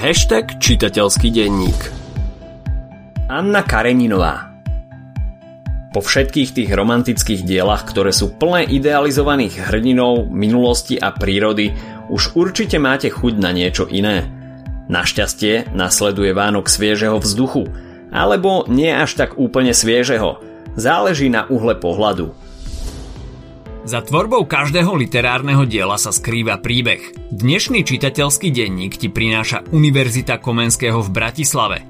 Hashtag čitateľský denník Anna Kareninová Po všetkých tých romantických dielach, ktoré sú plné idealizovaných hrdinov, minulosti a prírody, už určite máte chuť na niečo iné. Našťastie nasleduje Vánok sviežeho vzduchu, alebo nie až tak úplne sviežeho. Záleží na uhle pohľadu. Za tvorbou každého literárneho diela sa skrýva príbeh. Dnešný čitateľský denník ti prináša Univerzita Komenského v Bratislave –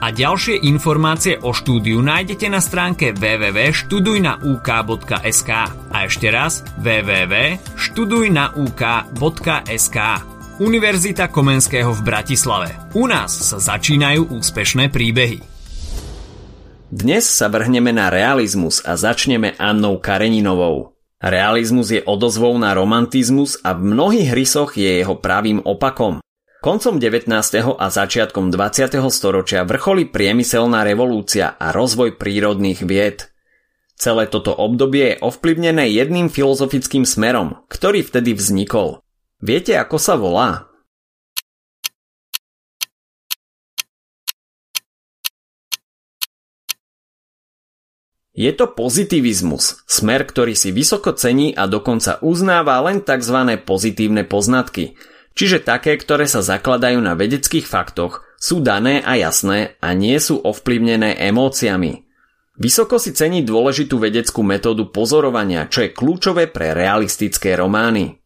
a ďalšie informácie o štúdiu nájdete na stránke www.študujnauk.sk a ešte raz www.študujnauk.sk Univerzita Komenského v Bratislave. U nás sa začínajú úspešné príbehy. Dnes sa vrhneme na realizmus a začneme Annou Kareninovou. Realizmus je odozvou na romantizmus a v mnohých rysoch je jeho pravým opakom. Koncom 19. a začiatkom 20. storočia vrcholí priemyselná revolúcia a rozvoj prírodných vied. Celé toto obdobie je ovplyvnené jedným filozofickým smerom, ktorý vtedy vznikol. Viete, ako sa volá? Je to pozitivizmus, smer, ktorý si vysoko cení a dokonca uznáva len tzv. pozitívne poznatky – Čiže také, ktoré sa zakladajú na vedeckých faktoch, sú dané a jasné a nie sú ovplyvnené emóciami. Vysoko si cení dôležitú vedeckú metódu pozorovania, čo je kľúčové pre realistické romány.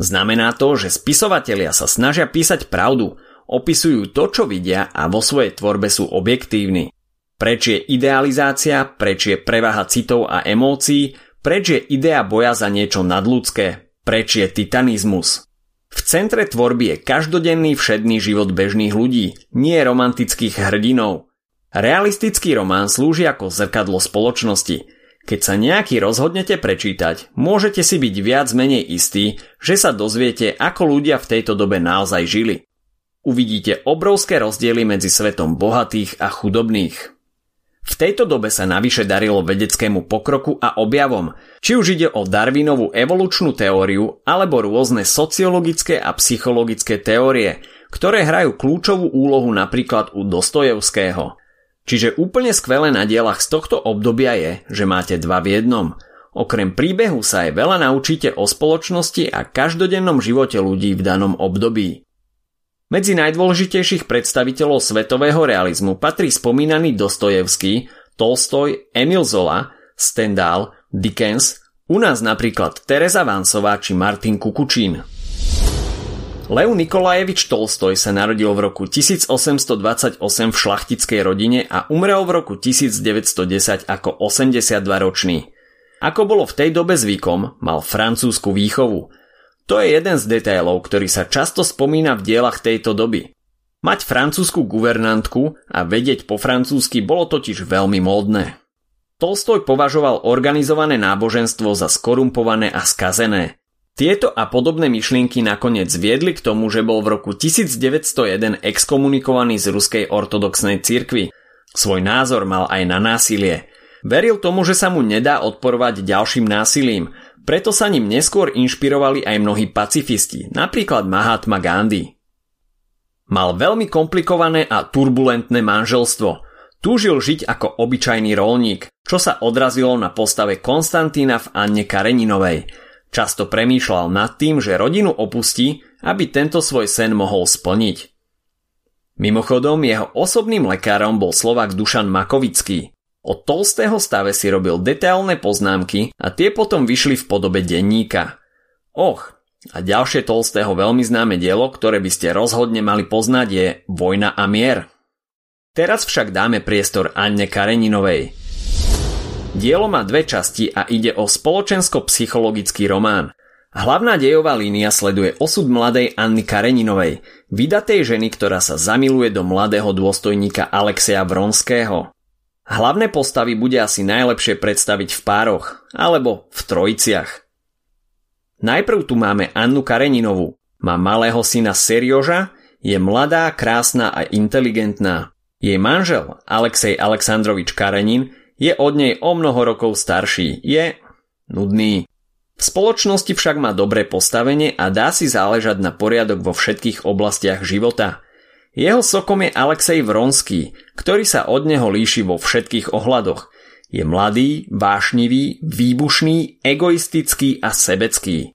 Znamená to, že spisovatelia sa snažia písať pravdu, opisujú to, čo vidia a vo svojej tvorbe sú objektívni. Preč je idealizácia, preč je prevaha citov a emócií, preč je idea boja za niečo nadľudské, preč je titanizmus. V centre tvorby je každodenný všedný život bežných ľudí, nie romantických hrdinov. Realistický román slúži ako zrkadlo spoločnosti. Keď sa nejaký rozhodnete prečítať, môžete si byť viac menej istí, že sa dozviete, ako ľudia v tejto dobe naozaj žili. Uvidíte obrovské rozdiely medzi svetom bohatých a chudobných. V tejto dobe sa navyše darilo vedeckému pokroku a objavom, či už ide o Darwinovú evolučnú teóriu alebo rôzne sociologické a psychologické teórie, ktoré hrajú kľúčovú úlohu napríklad u Dostojevského. Čiže úplne skvelé na dielach z tohto obdobia je, že máte dva v jednom. Okrem príbehu sa aj veľa naučíte o spoločnosti a každodennom živote ľudí v danom období. Medzi najdôležitejších predstaviteľov svetového realizmu patrí spomínaný Dostojevský, Tolstoj, Emil Zola, Stendhal, Dickens, u nás napríklad Teresa Vansová či Martin Kukučín. Lev Nikolajevič Tolstoj sa narodil v roku 1828 v šlachtickej rodine a umrel v roku 1910 ako 82-ročný. Ako bolo v tej dobe zvykom, mal francúzsku výchovu – to je jeden z detailov, ktorý sa často spomína v dielach tejto doby. Mať francúzsku guvernantku a vedieť po francúzsky bolo totiž veľmi módne. Tolstoj považoval organizované náboženstvo za skorumpované a skazené. Tieto a podobné myšlienky nakoniec viedli k tomu, že bol v roku 1901 exkomunikovaný z ruskej ortodoxnej cirkvi. Svoj názor mal aj na násilie. Veril tomu, že sa mu nedá odporovať ďalším násilím preto sa ním neskôr inšpirovali aj mnohí pacifisti, napríklad Mahatma Gandhi. Mal veľmi komplikované a turbulentné manželstvo. Túžil žiť ako obyčajný rolník, čo sa odrazilo na postave Konstantína v Anne Kareninovej. Často premýšľal nad tým, že rodinu opustí, aby tento svoj sen mohol splniť. Mimochodom, jeho osobným lekárom bol Slovak Dušan Makovický. O Tolstého stave si robil detailné poznámky a tie potom vyšli v podobe denníka. Och, a ďalšie Tolstého veľmi známe dielo, ktoré by ste rozhodne mali poznať je Vojna a mier. Teraz však dáme priestor Anne Kareninovej. Dielo má dve časti a ide o spoločensko-psychologický román. Hlavná dejová línia sleduje osud mladej Anny Kareninovej, vydatej ženy, ktorá sa zamiluje do mladého dôstojníka Alexeja Vronského. Hlavné postavy bude asi najlepšie predstaviť v pároch, alebo v trojiciach. Najprv tu máme Annu Kareninovú. Má malého syna Serioža, je mladá, krásna a inteligentná. Jej manžel, Alexej Aleksandrovič Karenin, je od nej o mnoho rokov starší. Je nudný. V spoločnosti však má dobré postavenie a dá si záležať na poriadok vo všetkých oblastiach života. Jeho sokom je Alexej Vronský, ktorý sa od neho líši vo všetkých ohľadoch. Je mladý, vášnivý, výbušný, egoistický a sebecký.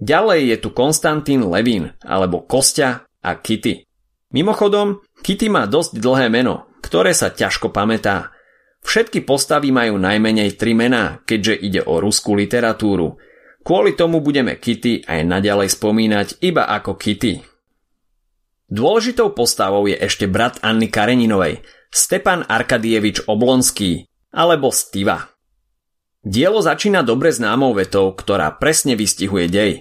Ďalej je tu Konstantín Levin, alebo Kostia a Kitty. Mimochodom, Kitty má dosť dlhé meno, ktoré sa ťažko pamätá. Všetky postavy majú najmenej tri mená, keďže ide o ruskú literatúru. Kvôli tomu budeme Kitty aj naďalej spomínať iba ako Kitty. Dôležitou postavou je ešte brat Anny Kareninovej, Stepan Arkadievič Oblonský, alebo Stiva. Dielo začína dobre známou vetou, ktorá presne vystihuje dej.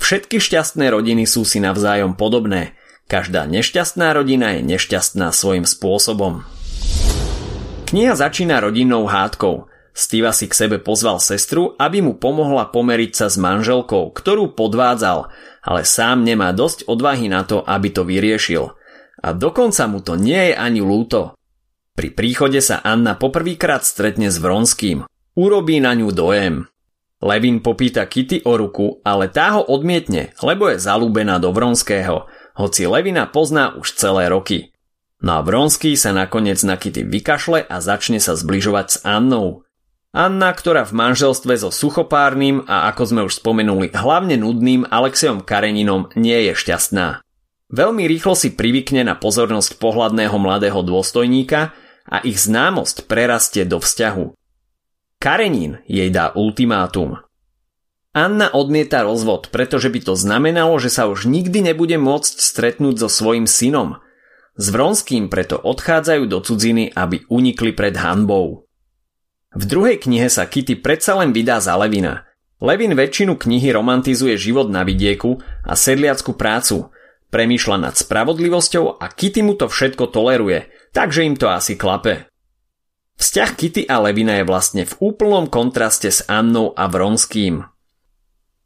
Všetky šťastné rodiny sú si navzájom podobné. Každá nešťastná rodina je nešťastná svojim spôsobom. Kniha začína rodinnou hádkou. Steva si k sebe pozval sestru, aby mu pomohla pomeriť sa s manželkou, ktorú podvádzal, ale sám nemá dosť odvahy na to, aby to vyriešil. A dokonca mu to nie je ani lúto. Pri príchode sa Anna poprvýkrát stretne s Vronským. Urobí na ňu dojem. Levin popýta Kitty o ruku, ale tá ho odmietne, lebo je zalúbená do Vronského, hoci Levina pozná už celé roky. No a Vronský sa nakoniec na Kitty vykašle a začne sa zbližovať s Annou. Anna, ktorá v manželstve so suchopárnym a ako sme už spomenuli hlavne nudným Alexejom Kareninom nie je šťastná. Veľmi rýchlo si privykne na pozornosť pohľadného mladého dôstojníka a ich známosť prerastie do vzťahu. Karenín jej dá ultimátum. Anna odmieta rozvod, pretože by to znamenalo, že sa už nikdy nebude môcť stretnúť so svojim synom – s Vronským preto odchádzajú do cudziny, aby unikli pred hanbou. V druhej knihe sa Kitty predsa len vydá za Levina. Levin väčšinu knihy romantizuje život na vidieku a sedliackú prácu, premýšľa nad spravodlivosťou a Kitty mu to všetko toleruje, takže im to asi klape. Vzťah Kitty a Levina je vlastne v úplnom kontraste s Annou a Vronským.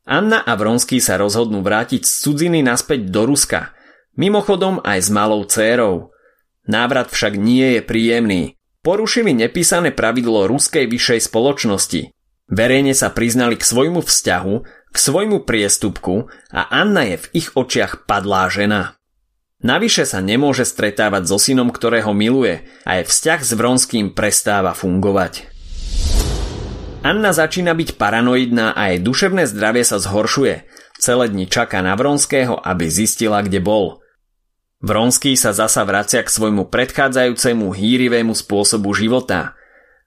Anna a Vronský sa rozhodnú vrátiť z cudziny naspäť do Ruska, Mimochodom aj s malou dcérou. Návrat však nie je príjemný. Porušili nepísané pravidlo ruskej vyššej spoločnosti. Verejne sa priznali k svojmu vzťahu, k svojmu priestupku a Anna je v ich očiach padlá žena. Navyše sa nemôže stretávať so synom, ktorého miluje a aj vzťah s Vronským prestáva fungovať. Anna začína byť paranoidná a jej duševné zdravie sa zhoršuje. Celé dni čaká na Vronského, aby zistila, kde bol – Vronský sa zasa vracia k svojmu predchádzajúcemu hýrivému spôsobu života.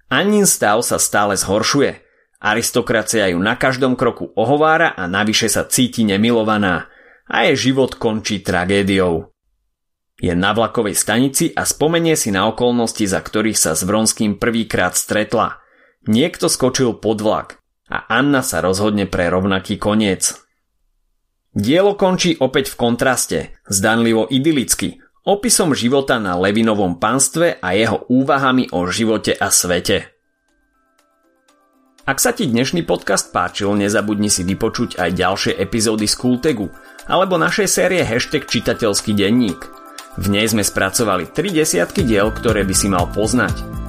Anin stav sa stále zhoršuje. Aristokracia ju na každom kroku ohovára a navyše sa cíti nemilovaná. A jej život končí tragédiou. Je na vlakovej stanici a spomenie si na okolnosti, za ktorých sa s Vronským prvýkrát stretla. Niekto skočil pod vlak a Anna sa rozhodne pre rovnaký koniec. Dielo končí opäť v kontraste, zdanlivo idylicky, opisom života na Levinovom panstve a jeho úvahami o živote a svete. Ak sa ti dnešný podcast páčil, nezabudni si vypočuť aj ďalšie epizódy z Kultegu alebo našej série hashtag čitateľský denník. V nej sme spracovali 3 desiatky diel, ktoré by si mal poznať.